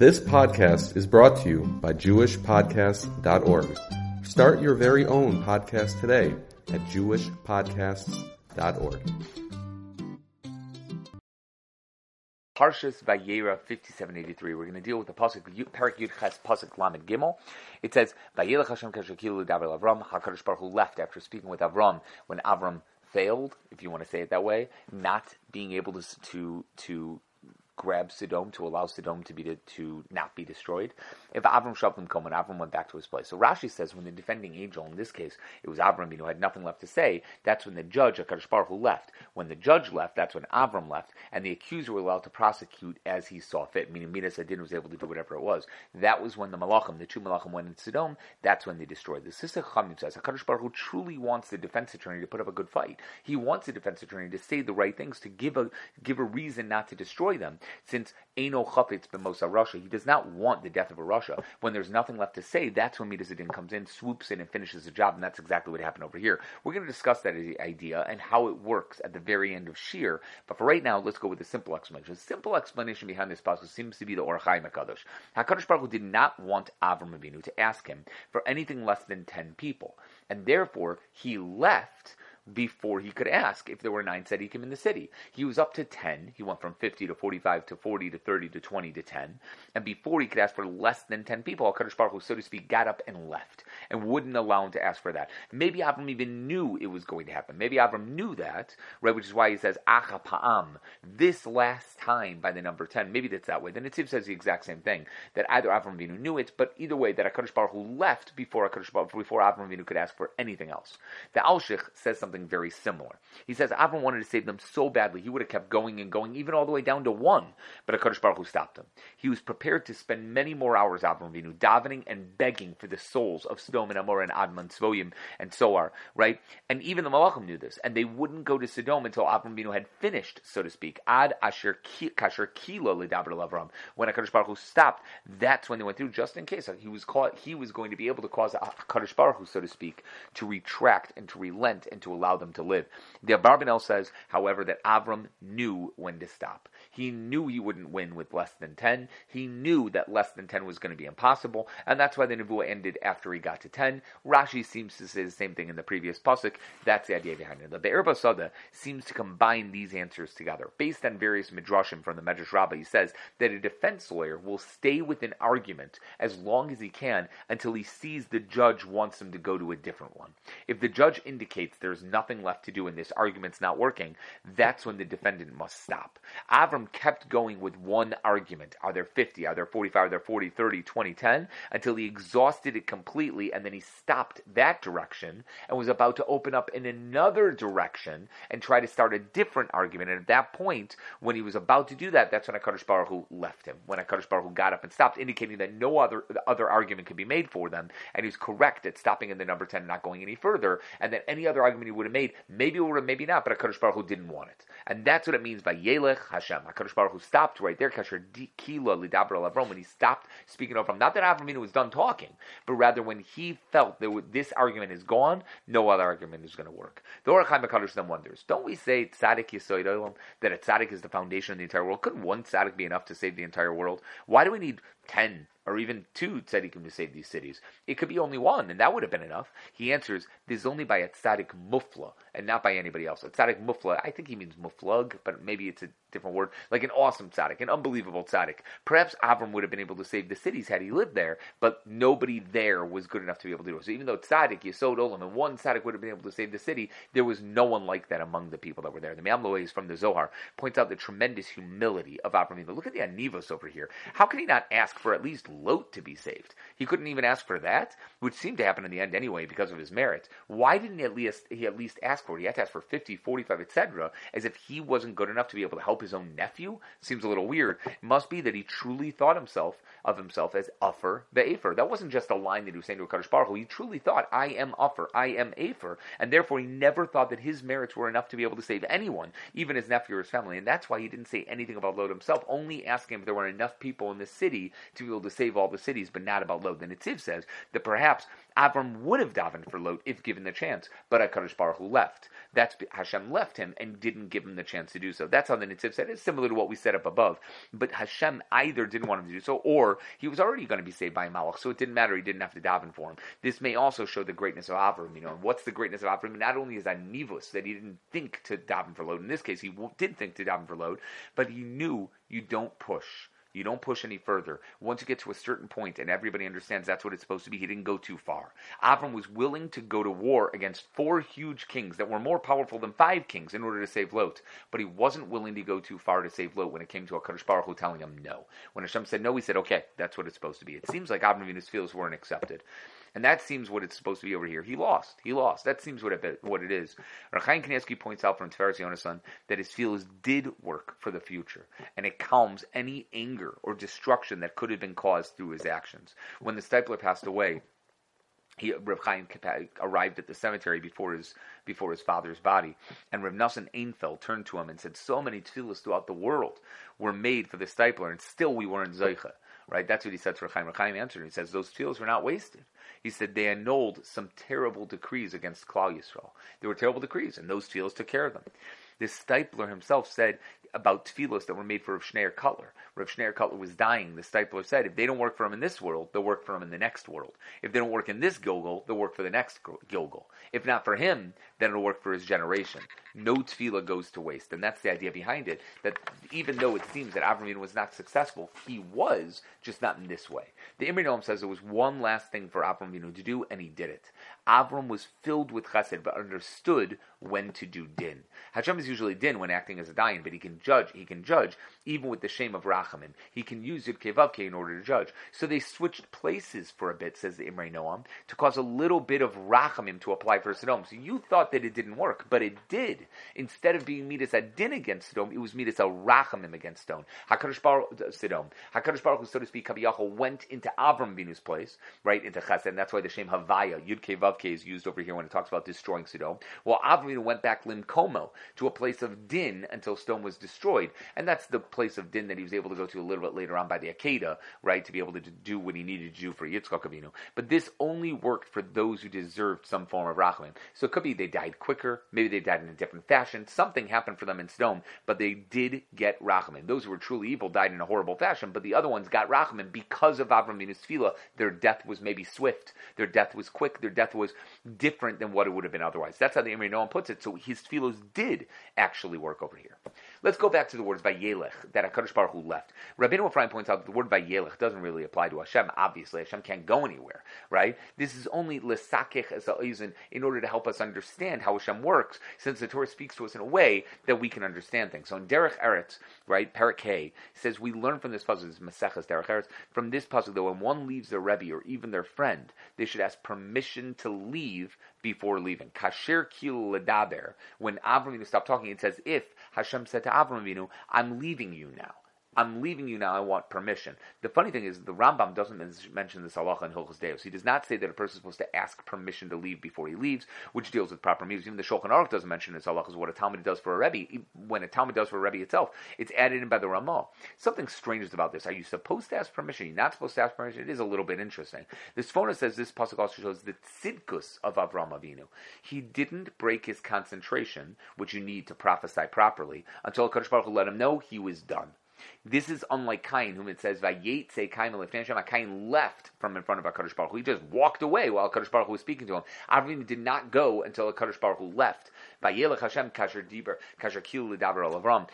This podcast is brought to you by JewishPodcasts.org. Start your very own podcast today at JewishPodcasts.org. Parshas Vayera 5783. We're going to deal with the pasuk Perak Yud Ches pasuk Lamed Gimel. It says Vayelech Hashem Kashakilu Dabar Avram. Hakadosh Baruch Hu left after speaking with Avram when Avram failed, if you want to say it that way, not being able to to to grab Sodom to allow Sodom to be to, to not be destroyed. If Avram Shavlim come and Avram went back to his place. So Rashi says when the defending angel, in this case, it was Avram, know, had nothing left to say, that's when the judge, Akadosh Baruch Hu, left. When the judge left, that's when Avram left, and the accuser were allowed to prosecute as he saw fit, meaning Midas Adin was able to do whatever it was. That was when the Malachim, the two Malachim went in Sodom, that's when they destroyed. The Sifsei Chachamim says, Akadosh Baruch Hu truly wants the defense attorney to put up a good fight. He wants the defense attorney to say the right things, to give a give a reason not to destroy them, since Eno Chafetz B'Mosa Rasha. He does not want the death of a Rasha. When there's nothing left to say, that's when Midas Adin comes in, swoops in, and finishes the job, and that's exactly what happened over here. We're going to discuss that idea and how it works at the very end of shiur, but for right now, let's go with the simple explanation. The simple explanation behind this passage seems to be the Or HaChaim HaKadosh. HaKadosh Baruch Hu did not want Avram Avinu to ask him for anything less than 10 people, and therefore he left before he could ask if there were nine tzaddikim in the city. He was up to 10. He went from 50 to 45 to 40 to 30 to 20 to 10. And before he could ask for less than 10 people, HaKadosh Baruch Hu, so to speak, got up and left and wouldn't allow him to ask for that. Maybe Avram even knew it was going to happen. Maybe Avram knew that, right, which is why he says, Acha Pa'am, this last time by the number 10. Maybe that's that way. Then Nitziv says the exact same thing, that either Avram Avinu knew it, but either way, that HaKadosh Baruch Hu left before, before Avram Avinu could ask for anything else. The Alshich says something very similar. He says Avram wanted to save them so badly, he would have kept going and going, even all the way down to one, but HaKadosh Baruch Hu stopped him. He was prepared to spend many more hours, Avram Avinu, davening and begging for the souls of Sodom and Amorah and Admah and Zeboim and Zoar, right? And even the Malachim knew this, and they wouldn't go to Sodom until Avram Avinu had finished, so to speak. Ad Asher Kasher Kilo Ledaber Avram. When HaKadosh Baruch Hu stopped, that's when they went through, just in case he was caught, he was going to be able to cause HaKadosh Baruch Hu, so to speak, to retract and to relent and to allow them to live. The Abarbanel says, however, that Avram knew when to stop. He knew he wouldn't win with less than 10. He knew that less than 10 was going to be impossible, and that's why the Nevuah ended after he got to 10. Rashi seems to say the same thing in the previous Pasuk. That's the idea behind it. The Be'er BaSadeh seems to combine these answers together. Based on various midrashim from the Medrash Rabbah, he says that a defense lawyer will stay with an argument as long as he can until he sees the judge wants him to go to a different one. If the judge indicates there's nothing left to do in this argument's not working, that's when the defendant must stop. Avram kept going with one argument. Are there 50? Are there 45? Are there 40, 30, 20, 10? Until he exhausted it completely and then he stopped that direction and was about to open up in another direction and try to start a different argument. And at that point, when he was about to do that, that's when HaKadosh Baruch Hu left him. When HaKadosh Baruch Hu got up and stopped, indicating that no other other argument could be made for them. And he was correct at stopping in the number 10 and not going any further. And that any other argument he would have made, maybe it would have, maybe not, but HaKadosh Baruch Hu didn't want it. And that's what it means by Yelech Hashem. HaKadosh Baruch Hu stopped right there, Kasher Kila Lidaber Avram, when he stopped speaking of Avram. Not that Avram was done talking, but rather when he felt that this argument is gone, no other argument is going to work. The Or HaChaim HaKadosh then wonders, don't we say Tzadik Yisoid Olam, that a Tzadik is the foundation of the entire world? Couldn't one Tzadik be enough to save the entire world? Why do we need ten or even two tzaddikim to save these cities. It could be only one, and that would have been enough. He answers, this is only by a tzaddik mufla, and not by anybody else. A tzaddik mufla, I think he means muflug, but maybe it's a different word, like an awesome tzaddik, an unbelievable tzaddik. Perhaps Avram would have been able to save the cities had he lived there, but nobody there was good enough to be able to do it. So even though tzaddik, Yisod Olam, and one tzaddik would have been able to save the city, there was no one like that among the people that were there. The Me'am Lo'ez from the Zohar points out the tremendous humility of Avram. Look at the Anivos over here. How can he not ask for at least Lot to be saved? He couldn't even ask for that, which seemed to happen in the end anyway because of his merit. Why didn't he at least, he at least ask for it? He had to ask for 50, 45, etc., as if he wasn't good enough to be able to help his own nephew? Seems a little weird. It must be that he truly thought himself of himself as Uffer Be'efer. That wasn't just a line that he was saying to Kadosh Baruch Hu. He truly thought, I am Uffer, I am Afer, and therefore he never thought that his merits were enough to be able to save anyone, even his nephew or his family. And that's why he didn't say anything about Lot himself, only asking if there were enough people in the city to be able to save all the cities, but not about Lot. The Nitziv says that perhaps Avram would have davened for Lot if given the chance, but Hakadosh Baruch Hu left. That's Hashem left him and didn't give him the chance to do so. That's how the Nitziv said. It's similar to what we said up above. But Hashem either didn't want him to do so, or he was already going to be saved by Malach, so it didn't matter. He didn't have to daven for him. This may also show the greatness of Avram. You know, what's the greatness of Avram? Not only is that Nivus that he didn't think to daven for Lot. In this case, he did think to daven for Lot, but he knew you don't push. You don't push any further. Once you get to a certain point and everybody understands that's what it's supposed to be, he didn't go too far. Avram was willing to go to war against four huge kings that were more powerful than five kings in order to save Lot. But he wasn't willing to go too far to save Lot when it came to a Kadosh Baruch Hu telling him no. When Hashem said no, he said, okay, that's what it's supposed to be. It seems like Avram Avinu's feels weren't accepted. And that seems what it's supposed to be over here. He lost. He lost. That seems what it, what it is. Rachaim Kanievsky points out from Tiferes Yonasan that his feels did work for the future, and it calms any anger or destruction that could have been caused through his actions. When the Steipler passed away, he, Chaim arrived at the cemetery before his before his father's body, and Reb Nassan Einfeld turned to him and said, "So many tefillas throughout the world were made for the Steipler, and still we weren't zeicha." Right? That's what he said to Reb Chaim. Reb Chaim answered. He says, "Those tefillas were not wasted." He said they annulled some terrible decrees against Klal Yisrael. There were terrible decrees, and those tefillas took care of them. This Steipler himself said about tefillos that were made for Rav Schneur Kotler. Rav Schneur Kotler was dying. The Steipler said, if they don't work for him in this world, they'll work for him in the next world. If they don't work in this gilgul, they'll work for the next gilgul. If not for him, then it'll work for his generation. No tefillah goes to waste. And that's the idea behind it, that even though it seems that Avram was not successful, he was, just not in this way. The Imre Noam says there was one last thing for Avram to do, and he did it. Avram was filled with chesed, but understood when to do din. Hashem is usually din when acting as a dayan, but he can judge. He can judge even with the shame of rachamim. He can use Yud Kevavke in order to judge. So they switched places for a bit, says the Imre Noam, to cause a little bit of rachamim to apply for Sodom. So you thought that it didn't work, but it did. Instead of being midas a din against Sodom, it was midas a rachamim against Sodom. Hakadosh Baruch uh, Sodom. Hakadosh Baruch, so to speak, Kaviyachol went into Avram Vinu's place, right into Chesed, and that's why the shame Havaya Yud Kevavke is used over here when it talks about destroying Sodom. Well, Avram went back Limkomo to a place of din until stone was destroyed, and that's the place of din that he was able to go to a little bit later on by the Akedah, right, to be able to do what he needed to do for Yitzchak Avinu. But this only worked for those who deserved some form of rachamim. So it could be they died quicker, maybe they died in a different fashion. Something happened for them in stone, but they did get rachamim. Those who were truly evil died in a horrible fashion, but the other ones got rachamim because of Avram Avinu's. Their death was maybe swift, their death was quick, their death was different than what it would have been otherwise. That's how the Imre Noam puts it. So his tefillos did actually work over here. Let's go back to the words Vayelech that Hakadosh Baruch Hu left. Rabbeinu Ephraim points out that the word Vayelech doesn't really apply to Hashem. Obviously, Hashem can't go anywhere, right? This is only lesakech as a in order to help us understand how Hashem works, since the Torah speaks to us in a way that we can understand things. So in Derech Eretz, right, Parak says we learn from this puzzle, this Maseches Derech Eretz, from this puzzle that when one leaves their Rebbe or even their friend, they should ask permission to leave before leaving. Kasher kil ledaber. When Avram stopped talking, it says if Hashem said to Avram Avinu, "I'm leaving you now." I'm leaving you now. I want permission. The funny thing is, the Rambam doesn't mention this halacha in Hilchos Deos. He does not say that a person is supposed to ask permission to leave before he leaves, which deals with proper means. Even the Shulchan Aruch doesn't mention this halacha. Is what a Talmud does for a Rebbe. When a Talmud does for a Rebbe itself, it's added in by the Ramah. Something strange is about this. Are you supposed to ask permission? You're not supposed to ask permission. It is a little bit interesting. This Sforno says this pasuk also shows the tzidkus of Avram Avinu. He didn't break his concentration, which you need to prophesy properly, until Kadosh Baruch Hu let him know he was done. This is unlike Cain, whom it says, Vayetze Cain Cain left from in front of HaKadosh Baruch Hu. He just walked away while HaKadosh Baruch Hu was speaking to him. Avram did not go until HaKadosh Baruch Hu left. Vayelech Hashem kasher diber, kasher Avram.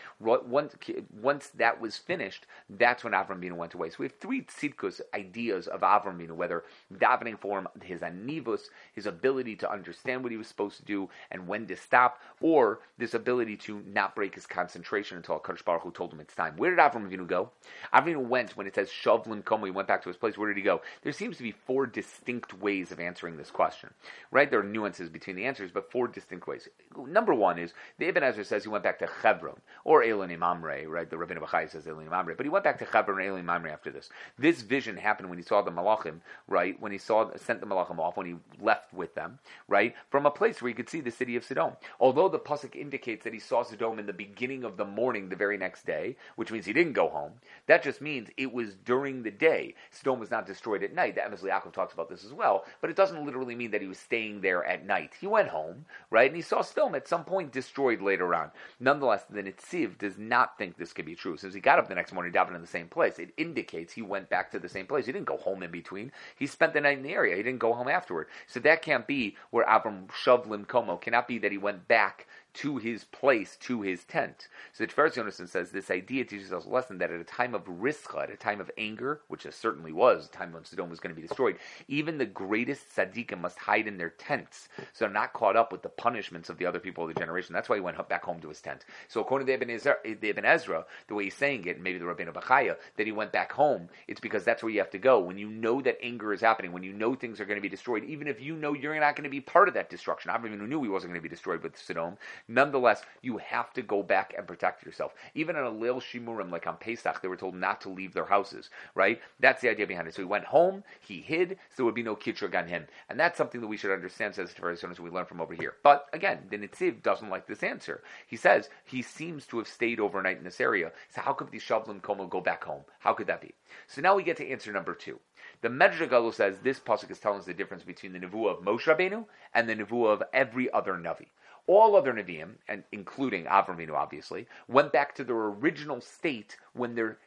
Once, that was finished, that's when Avram Binu went away. So we have three tzidkus ideas of Avram Binu, whether davening for him, his anivus, his ability to understand what he was supposed to do and when to stop, or this ability to not break his concentration until HaKadosh Baruch Hu told him it's time. Where did Avram Avinu go? Avram Avinu went when it says Shavlin Komo. He went back to his place. Where did he go? There seems to be four distinct ways of answering this question. Right? There are nuances between the answers, but four distinct ways. Number one is the Ibn Ezra says he went back to Hebron or Elon Mamre. Right? The Rabbeinu Bachai says Elon Mamre, but he went back to Hebron or Elon Mamre after this. This vision happened when he saw the Malachim. Right? When he saw sent the Malachim off when he left with them. Right? From a place where he could see the city of Sodom. Although the pasuk indicates that he saw Sodom in the beginning of the morning the very next day, which means he didn't go home. That just means it was during the day. Sodom was not destroyed at night. The Emes Yaakov talks about this as well, but it doesn't literally mean that he was staying there at night. He went home, right, and he saw Sodom at some point destroyed later on. Nonetheless, the Nitziv does not think this could be true. Since he got up the next morning, davened in the same place, it indicates he went back to the same place. He didn't go home in between. He spent the night in the area. He didn't go home afterward. So that can't be where Abram Shavlim Komo. Cannot be that he went back to his place, to his tent. So the Tiferes Yonason says this idea teaches us a lesson that at a time of rischa, at a time of anger, which it certainly was, a time when Sodom was going to be destroyed, even the greatest tzaddikim must hide in their tents, so not caught up with the punishments of the other people of the generation. That's why he went back home to his tent. So according to Ibn Ezra, the Ibn Ezra the way he's saying it, maybe the Rabbeinu Bachaya, that he went back home, it's because that's where you have to go. When you know that anger is happening, when you know things are going to be destroyed, even if you know you're not going to be part of that destruction. Abraham knew he wasn't going to be destroyed with Sodom. Nonetheless, you have to go back and protect yourself. Even on a Leil Shimurim, like on Pesach, they were told not to leave their houses, right? That's the idea behind it. So he went home, he hid, so there would be no kitrug on him. And that's something that we should understand, says Tiferes Yonason, we learn from over here. But again, the Nitziv doesn't like this answer. He says he seems to have stayed overnight in this area. So how could the Shavlim Komo go back home? How could that be? So now we get to answer number two. The Medrash says this pasuk is telling us the difference between the nevuah of Moshe Rabbeinu and the nevuah of every other navi. All other Nevi'im, and including Avram obviously, went back to their original state when their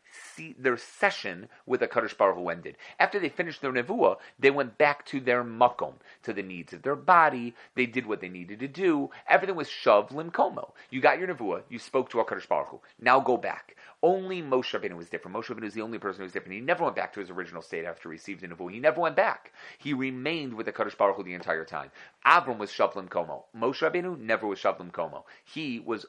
their session with the Kadosh Baruch Hu ended. After they finished their nevuah, they went back to their makom, to the needs of their body. They did what they needed to do. Everything was shav limkomo. You got your nevuah. You spoke to Kadosh Baruch Hu. Now go back. Only Moshe Rabbeinu was different. Moshe Rabbeinu was the only person who was different. He never went back to his original state after he received the nevuah. He never went back. He remained with the Kadosh Baruch Hu the entire time. Avram was shavlim komo. Moshe Rabbeinu never was shavlim komo. He was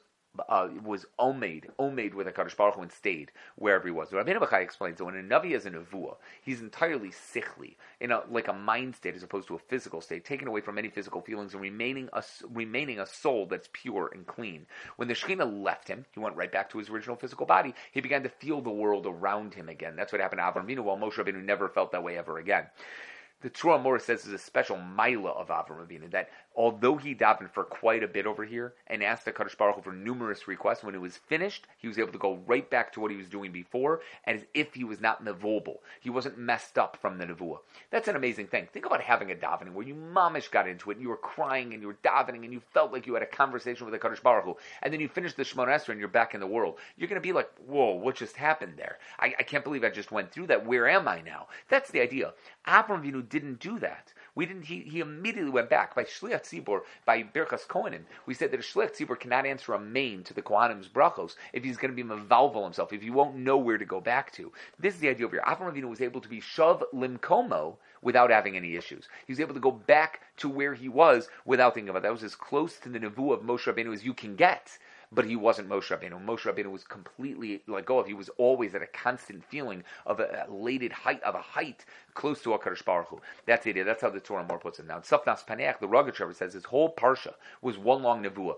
uh, was omed, omed with a Kadosh Baruch Hu and stayed wherever he was. Rabbeinu Bachai explains that when a Navi is a Nevuah, he's entirely sickly, in a, like a mind state as opposed to a physical state, taken away from any physical feelings and remaining a, remaining a soul that's pure and clean. When the Shekhinah left him, he went right back to his original physical body. He began to feel the world around him again. That's what happened to Avram Avinu, while Moshe Rabbeinu never felt that way ever again the Torah Morris says is a special mila of Avram Avinu that although he davened for quite a bit over here and asked the Kadosh Baruch Hu for numerous requests, when it was finished, he was able to go right back to what he was doing before, as if he was not nevobal. He wasn't messed up from the nevuah. That's an amazing thing. Think about having a davening where you mamish got into it, and you were crying, and you were davening, and you felt like you had a conversation with the Kadosh Baruch Hu, and then you finish the Shemona Esrei, and you're back in the world. You're going to be like, whoa, what just happened there? I, I, can't believe I just went through that. Where am I now? That's the idea. Avram Avinu didn't do that. We didn't. He, he immediately went back by Shliach Tzibor by Birchas Kohanim. We said that a Shliach Tzibor cannot answer a main to the Kohanim's brachos if he's going to be mavalval himself, if he won't know where to go back to. This is the idea over here. Avram Avinu was able to be shav limkomo without having any issues. He was able to go back to where he was without thinking about it. that. Was as close to the nevuah of Moshe Rabbeinu as you can get but he wasn't Moshe Rabbeinu. Moshe Rabbeinu was completely let go of. He was always at a constant feeling of a elated height of a height close to Hakadosh Baruch Hu. That's the idea. That's how the Torah more puts it. Now, Tzafnas Paneach, the Rogatchover says his whole parsha was one long nevuah.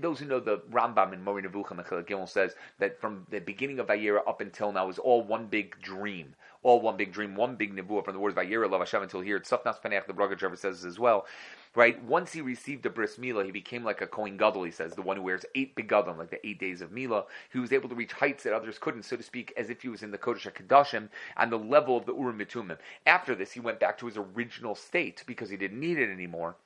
Those who know the Rambam in Moreh Nevuchim Gimel says that from the beginning of Vayera up until now is all one big dream all one big dream, one big nevuah from the words Vayera Love Hashem until here. Tzafnas Paneach, the Rogatchover says as well right? Once he received the bris milah, he became like a Kohen Gadol, he says, the one who wears eight begadim, like the eight days of milah. He was able to reach heights that others couldn't, so to speak, as if he was in the Kodesh HaKadoshim and the level of the Urim Mitumim. After this, he went back to his original state because he didn't need it anymore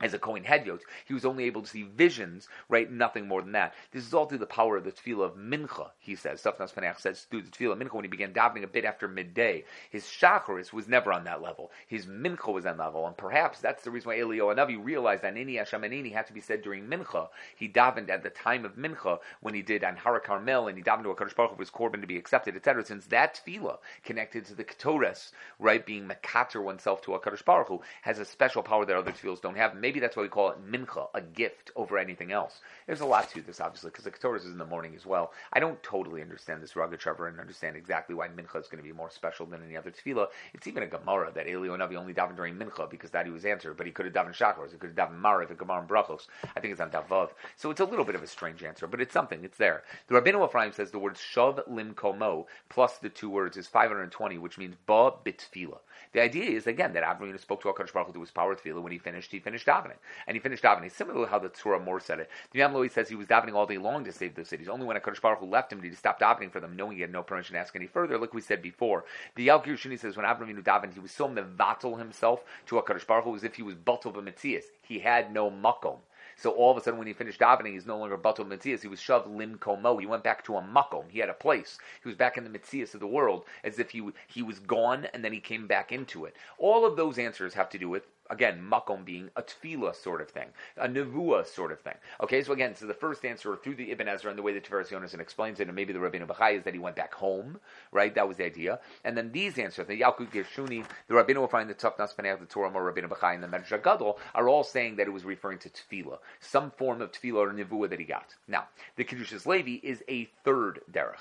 as a Kohen Hedyot, he was only able to see visions, right? Nothing more than that. This is all through the power of the tefillah of Mincha, he says. Tzafnas Paneach says through the tefillah of Mincha when he began davening a bit after midday. His Shacharis was never on that level. His Mincha was on that level. And perhaps that's the reason why Elio Anavi realized that Nini Hashem Anini had to be said during Mincha. He davened at the time of Mincha when he did on Hara Carmel and he davened to a Kadosh Baruch Hu his korban to be accepted, etc. Since that tefillah connected to the Ketores, right, being Makater oneself to a Kadosh Baruch Hu, has a special power that other tefillahs don't have. Maybe that's why we call it mincha, a gift over anything else. There's a lot to this, obviously, because the Ketores is in the morning as well. I don't totally understand this Rogatchover and understand exactly why mincha is going to be more special than any other tefillah. It's even a Gemara that Elio Navi only davened during mincha because that he was answered, but he could have davened shachars, he could have davened mariv, and Gemara and brachos. I think it's on Davav. So it's a little bit of a strange answer, but it's something. It's there. The Rabbeinu Ephraim says the word shav lim komo plus the two words is 520, which means ba bitfila. The idea is again that Avram spoke to HaKadosh Baruch Hu through his power tefillah. When he finished, he finished davening. And he finished davening. Similarly, how the Torah more said it. The Me'am Lo'ez says he was davening all day long to save those cities. Only when a Baruch Hu left him did he stop davening for them, knowing he had no permission to ask any further. Like we said before, the Yalkut Shuni says when Avram Avinu davened, he was so mevatel himself to a Baruch Hu as if he was batel b'metzias. He had no makom. So all of a sudden, when he finished davening, he's no longer batul mitzias. He was shoved lim komo. He went back to a makom. He had a place. He was back in the mitzias of the world, as if he he was gone, and then he came back into it. All of those answers have to do with again, makom being a tefillah sort of thing, a nevuah sort of thing. Okay, so again, so the first answer through the Ibn Ezra and the way the Tiferes Yonasan explains it, and maybe the Rabbeinu Bachai is that he went back home, right? That was the idea. And then these answers, the Yalkut Gershuni, the Rabbeinu will find the Tufnas Panei the Torah, or Rabbeinu Bachai, and the Medrash Gadol are all saying that it was referring to tefillah, some form of tefillah or nevuah that he got. Now, the Kedushas Levi is a third derech.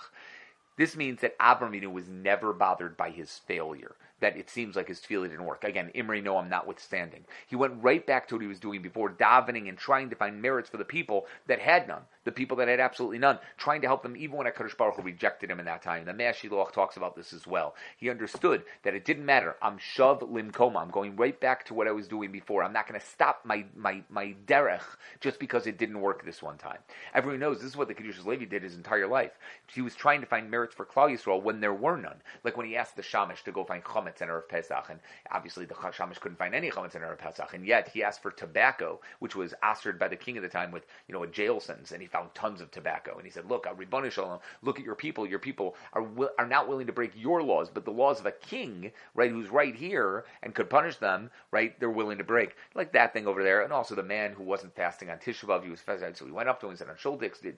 This means that Avram was never bothered by his failure that it seems like his tefillah didn't work. Again, Imri Noam notwithstanding. He went right back to what he was doing before, davening and trying to find merits for the people that had none, the people that had absolutely none, trying to help them even when HaKadosh Baruch Hu rejected him in that time. The Mea Shiloach talks about this as well. He understood that it didn't matter. I'm Shav Limkoma. I'm going right back to what I was doing before. I'm not going to stop my, my, my derech just because it didn't work this one time. Everyone knows this is what the Kedushas Levi did his entire life. He was trying to find merits for Klal Yisrael when there were none. Like when he asked the Shamish to go find Chomet chametz Erev Pesach, and obviously the Shamish couldn't find any chametz in Erev Pesach, and yet he asked for tobacco, which was asked by the king at the time with you know a jail sentence, and he found tons of tobacco, and he said, "Look, uh, Ribbon Shalom, look at your people. Your people are are not willing to break your laws, but the laws of a king, right, who's right here and could punish them, right? They're willing to break, like that thing over there, and also the man who wasn't fasting on Tisha B'av, he was fasting, so he went up to him and said, "On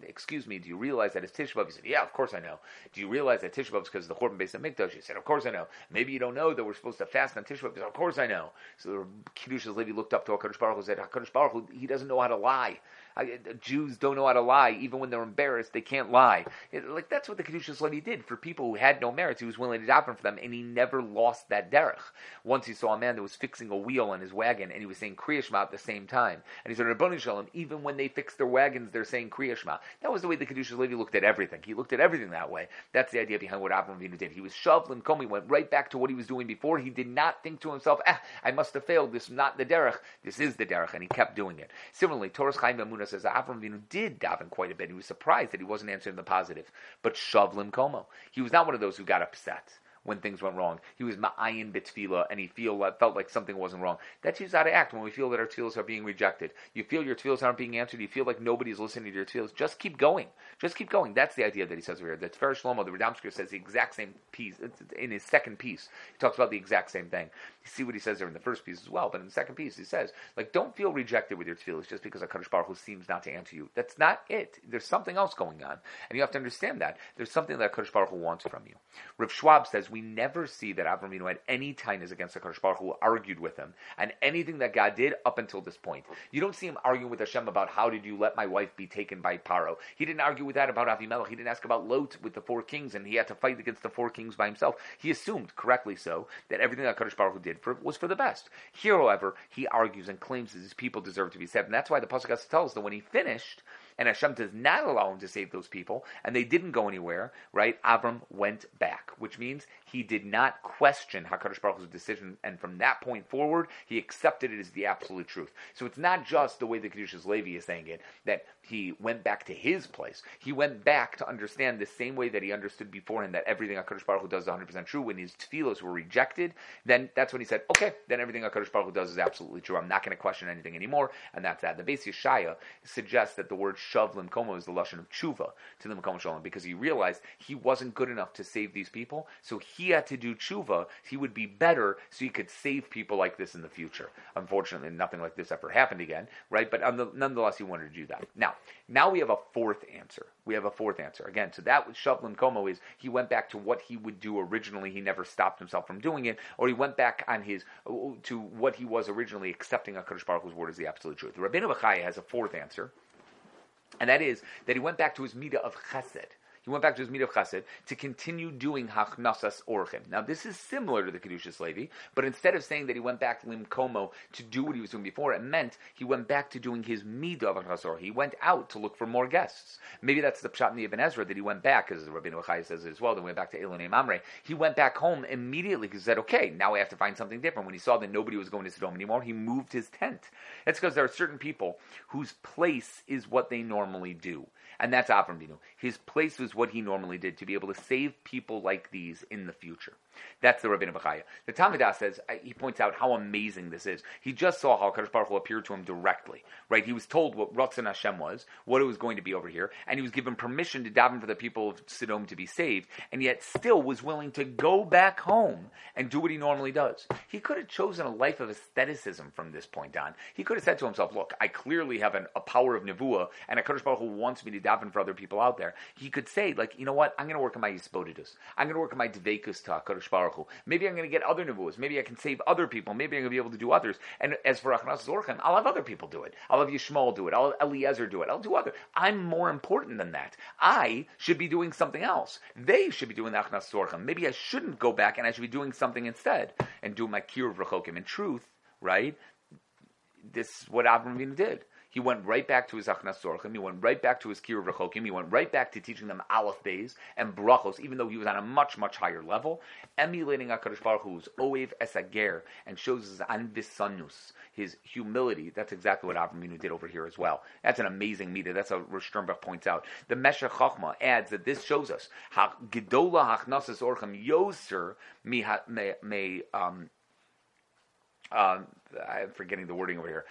excuse me, do you realize that it's Tisha B'av?" He said, "Yeah, of course I know. Do you realize that Tisha B'av is because of the Churban Beis Hamikdash?" He said, "Of course I know. Maybe you don't know that we're supposed to fast on Tisha B'av. Of course I know. So the Kedushas Levi looked up to HaKadosh Baruch Hu and said, HaKadosh Baruch Hu, he doesn't know how to lie. I, Jews don't know how to lie. Even when they're embarrassed, they can't lie. It, like That's what the Kedushas Levi did. For people who had no merits, he was willing to daven for them, and he never lost that derech. Once he saw a man that was fixing a wheel on his wagon, and he was saying Kriya Shema at the same time. And he said, Rabbanu Shalom, even when they fix their wagons, they're saying Kriya Shema. That was the way the Kedushas Levi looked at everything. He looked at everything that way. That's the idea behind what Avram Avinu did. He was and He went right back to what he was doing before. He did not think to himself, ah, I must have failed. This is not the derech. This is the derech. And he kept doing it. Similarly, Torah Chaim Amuna says Avram Avinu did daven quite a bit. He was surprised that he wasn't answering the positive. But Shavlim Komo. He was not one of those who got upset when things went wrong. He was ma'ayin bitfila, and he feel felt like something wasn't wrong. That's just how to act when we feel that our tefillos are being rejected. You feel your tefillos aren't being answered. You feel like nobody's listening to your tefillos. Just keep going. Just keep going. That's the idea that he says over here. That Tiferes Shlomo, the Radomsker, says the exact same piece in his second piece. He talks about the exact same thing. You see what he says there in the first piece as well, but in the second piece he says, like, don't feel rejected with your tefillos just because a Kadosh Baruch Hu seems not to answer you. That's not it. There's something else going on, and you have to understand that. There's something that Kadosh Baruch Hu wants from you. Rav Schwab says we never see that Avram had any tightness against the Kadosh Baruch Hu, argued with him, and anything that God did up until this point. You don't see him arguing with Hashem about how did you let my wife be taken by Paro. He didn't argue with that about Avimelech. He didn't ask about Lot with the four kings, and he had to fight against the four kings by himself. He assumed, correctly so, that everything that Kadosh Baruch Hu did for, was for the best. Here, however, he argues and claims that his people deserve to be saved, and that's why the pasuk has to tell us that when he finished, and Hashem does not allow him to save those people, and they didn't go anywhere, right? Avram went back, which means he did not question HaKadosh Baruch Hu's decision, and from that point forward, he accepted it as the absolute truth. So it's not just the way the Kedushas Levi is saying it, that he went back to his place. He went back to understand the same way that he understood before beforehand that everything HaKadosh Baruch Hu does is 100% true. When his tefillos were rejected, then that's when he said, okay, then everything HaKadosh Baruch Hu does is absolutely true. I'm not going to question anything anymore, and that's that. The Beis Yeshaya suggests that the word shav limkomo is the lashon of tshuva to the Makom Shalom because he realized he wasn't good enough to save these people, so he had to do tshuva. He would be better so he could save people like this in the future. Unfortunately, nothing like this ever happened again, right? But nonetheless, he wanted to do that. Now, now we have a fourth answer. We have a fourth answer again. So that Shavlin Como is he went back to what he would do originally. He never stopped himself from doing it, or he went back on his to what he was originally accepting Hakadosh Baruch Hu's word as the absolute truth. The Rabbeinu has a fourth answer, and that is that he went back to his midah of chesed. He went back to his Midah of to continue doing Hachnasas Orchim. Now, this is similar to the Kedushas Levi, but instead of saying that he went back Lim Komo to do what he was doing before, it meant he went back to doing his Midah of He went out to look for more guests. Maybe that's the Pshat in the Ibn Ezra that he went back, as Rabbi Chai says as well, then went back to Elonei Mamre. He went back home immediately because he said, okay, now I have to find something different. When he saw that nobody was going to Sodom anymore, he moved his tent. That's because there are certain people whose place is what they normally do. And that's Avram Binu. His place was what he normally did to be able to save people like these in the future. That's the Rabbeinu Bechaya. The Talmud says, uh, he points out how amazing this is. He just saw how Kadosh Baruch Hu appeared to him directly, right? He was told what Ratzon Hashem was, what it was going to be over here, and he was given permission to daven for the people of Sodom to be saved, and yet still was willing to go back home and do what he normally does. He could have chosen a life of aestheticism from this point on. He could have said to himself, look, I clearly have an, a power of Nevuah, and a Kadosh Baruch Hu wants me to daven for other people out there. He could say, like, you know what, I'm going to work on my Yisbodidus. I'm going to work on my Dvekus to Baruch Hu. Maybe I'm going to get other nevuas. Maybe I can save other people. Maybe I'm going to be able to do others. And as for Achnas Zorchem, I'll have other people do it. I'll have Yishmael do it. I'll have Eliezer do it. I'll do other. I'm more important than that. I should be doing something else. They should be doing the Achnas Zorchem. Maybe I shouldn't go back and I should be doing something instead and do my Kiruv Rechokim. In truth, right, this is what Avram did. He went right back to his Achnas Sorchim. He went right back to his Kiruv Rechokim. He went right back to teaching them Aleph Beis and Brachos, even though he was on a much, much higher level, emulating HaKadosh Baruch Hu's Oev Esager and shows his Anvisanus, his humility. That's exactly what Avram did over here as well. That's an amazing meter. That's what Sternberg points out. The Meshech Chochma adds that this shows us how Gedola Hachnasas Orchim Yoser may um, um, I'm forgetting the wording over here.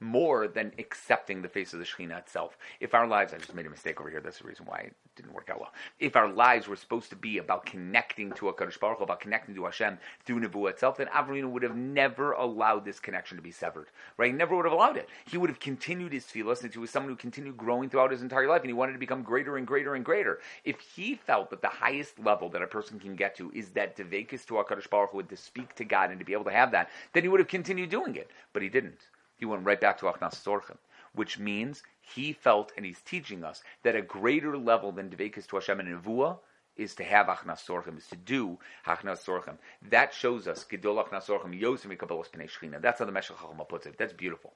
More than accepting the face of the Shechina itself. If our lives, I just made a mistake over here. That's the reason why it didn't work out well. If our lives were supposed to be about connecting to a Kadosh Baruch Hu, about connecting to Hashem through Nebuah itself, then Avraham would have never allowed this connection to be severed. Right? He never would have allowed it. He would have continued his tefillah since he was someone who continued growing throughout his entire life, and he wanted to become greater and greater and greater. If he felt that the highest level that a person can get to is that devekis to a Kadosh Baruch Hu, to speak to God and to be able to have that, then he would have continued doing it. But he didn't. He went right back to Achnas Sorchim, which means he felt, and he's teaching us, that a greater level than Devekas to Hashem and Nevuah is to have Achnas Sorchim, is to do Achnas Sorchim. That shows us Gedol Achnas Sorchim Yosim Kabbalah Pnei Shechina. That's how the Meshech Chochma puts it. That's beautiful.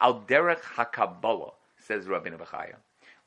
Al Derech HaKabbalah, says Rabbeinu Bechaya,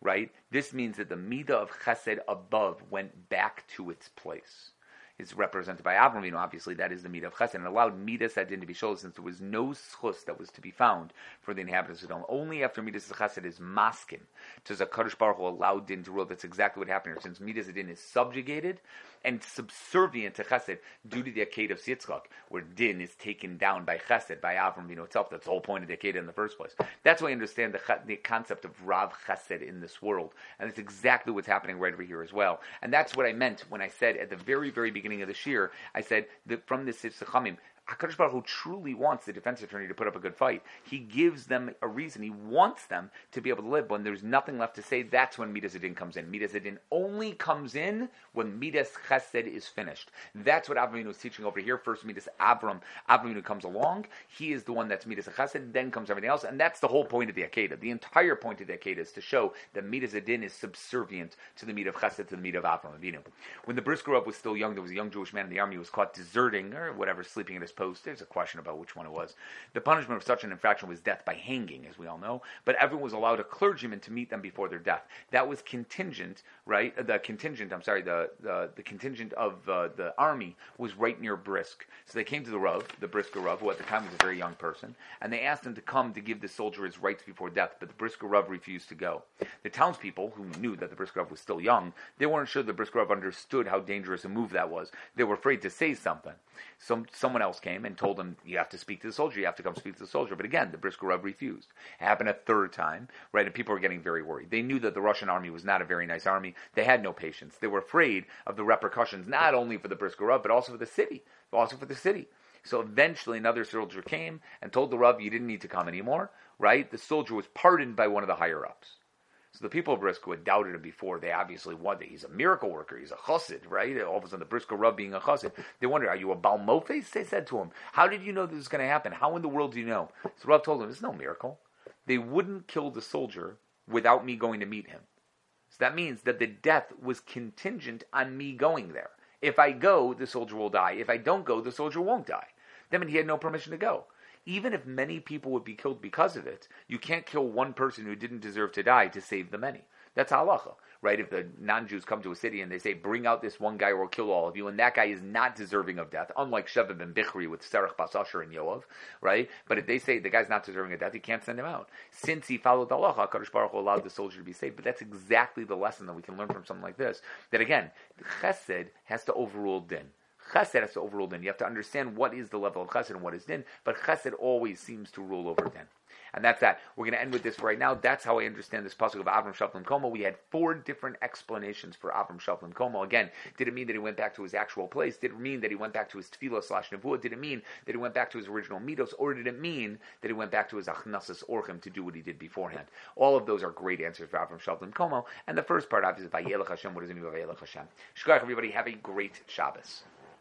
right? This means that the Midah of Chesed above went back to its place is represented by Avram Obviously, that is the Midah of Chesed, and allowed Midas Adin to be shown since there was no schus that was to be found for the inhabitants of Sodom. Only after Midas Chesed is maskin does a Kaddish Baruch Hu allow Din to rule. That's exactly what happened here. Since Midas Adin is subjugated and subservient to Chesed due to the Akedah of Sitzchak, where Din is taken down by Chesed, by Avram itself. That's the whole point of the Akedah in the first place. That's why I understand the, the concept of Rav Chesed in this world, and that's exactly what's happening right over here as well. And that's what I meant when I said at the very, very beginning beginning of the year, I said that from this Sifsei Chachamim, Hakadosh Baruch Hu truly wants the defense attorney to put up a good fight. He gives them a reason. He wants them to be able to live. When there's nothing left to say, that's when Midas Adin comes in. Midas Adin only comes in when Midas Chesed is finished. That's what Avram is teaching over here. First, Midas Avram. Avram comes along. He is the one that's Midas Chesed. Then comes everything else, and that's the whole point of the Akedah. The entire point of the Akedah is to show that Midas Adin is subservient to the Midah of Chesed, to the Midah of Avram Avinu. When the Brisker up was still young, there was a young Jewish man in the army who was caught deserting or whatever, sleeping in his There's a question about which one it was. The punishment of such an infraction was death by hanging, as we all know, but everyone was allowed a clergyman to meet them before their death. That was contingent, right? Uh, the contingent, I'm sorry, the, the, the contingent of uh, the army was right near Brisk. So they came to the Rav, the Brisker Rav, who at the time was a very young person, and they asked him to come to give the soldier his rights before death, but the Brisker Rav refused to go. The townspeople, who knew that the Brisker Rav was still young, they weren't sure the Brisker Rav understood how dangerous a move that was. They were afraid to say something. Some, someone else came and told him, you have to speak to the soldier, you have to come speak to the soldier. But again, the Brisker Rav refused. It happened a third time, right? And people were getting very worried. They knew that the Russian army was not a very nice army. They had no patience. They were afraid of the repercussions, not only for the Brisker Rav, but also for the city, also for the city. So eventually another soldier came and told the Rav, you didn't need to come anymore, right? The soldier was pardoned by one of the higher ups. So the people of who had doubted him before, they obviously wondered. He's a miracle worker. He's a chassid, right? All of a sudden, the Brisker Rav being a chassid. They wondered, are you a Balmofes? They said to him, how did you know this was going to happen? How in the world do you know? So Rav told them, it's no miracle. They wouldn't kill the soldier without me going to meet him. So that means that the death was contingent on me going there. If I go, the soldier will die. If I don't go, the soldier won't die. That means he had no permission to go. Even if many people would be killed because of it, you can't kill one person who didn't deserve to die to save the many. That's halacha right? If the non-Jews come to a city and they say, "Bring out this one guy, or we'll kill all of you," and that guy is not deserving of death, unlike Sheva ben Bichri with Serach Bas Asher and Yoav, right? But if they say the guy's not deserving of death, you can't send him out. Since he followed the Allah, Kadosh Baruch Hu allowed the soldier to be saved. But that's exactly the lesson that we can learn from something like this. That again, Chesed has to overrule Din. Chesed has to overrule din. You have to understand what is the level of chesed and what is din, but chesed always seems to rule over din. And that's that. We're going to end with this for right now. That's how I understand this pasuk of Avram Shalom Komo. We had four different explanations for Avram Shalom Komo. Again, did it mean that he went back to his actual place? Did it mean that he went back to his tefillah slash nevuah? Did it mean that he went back to his original mitos? Or did it mean that he went back to his achnasas orchim to do what he did beforehand? All of those are great answers for Avram Shalom Komo. And the first part, obviously, is Vayelech Hashem. What does it mean by Vayelech Hashem? Shkach, everybody. Have a great Shabbos.